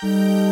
Música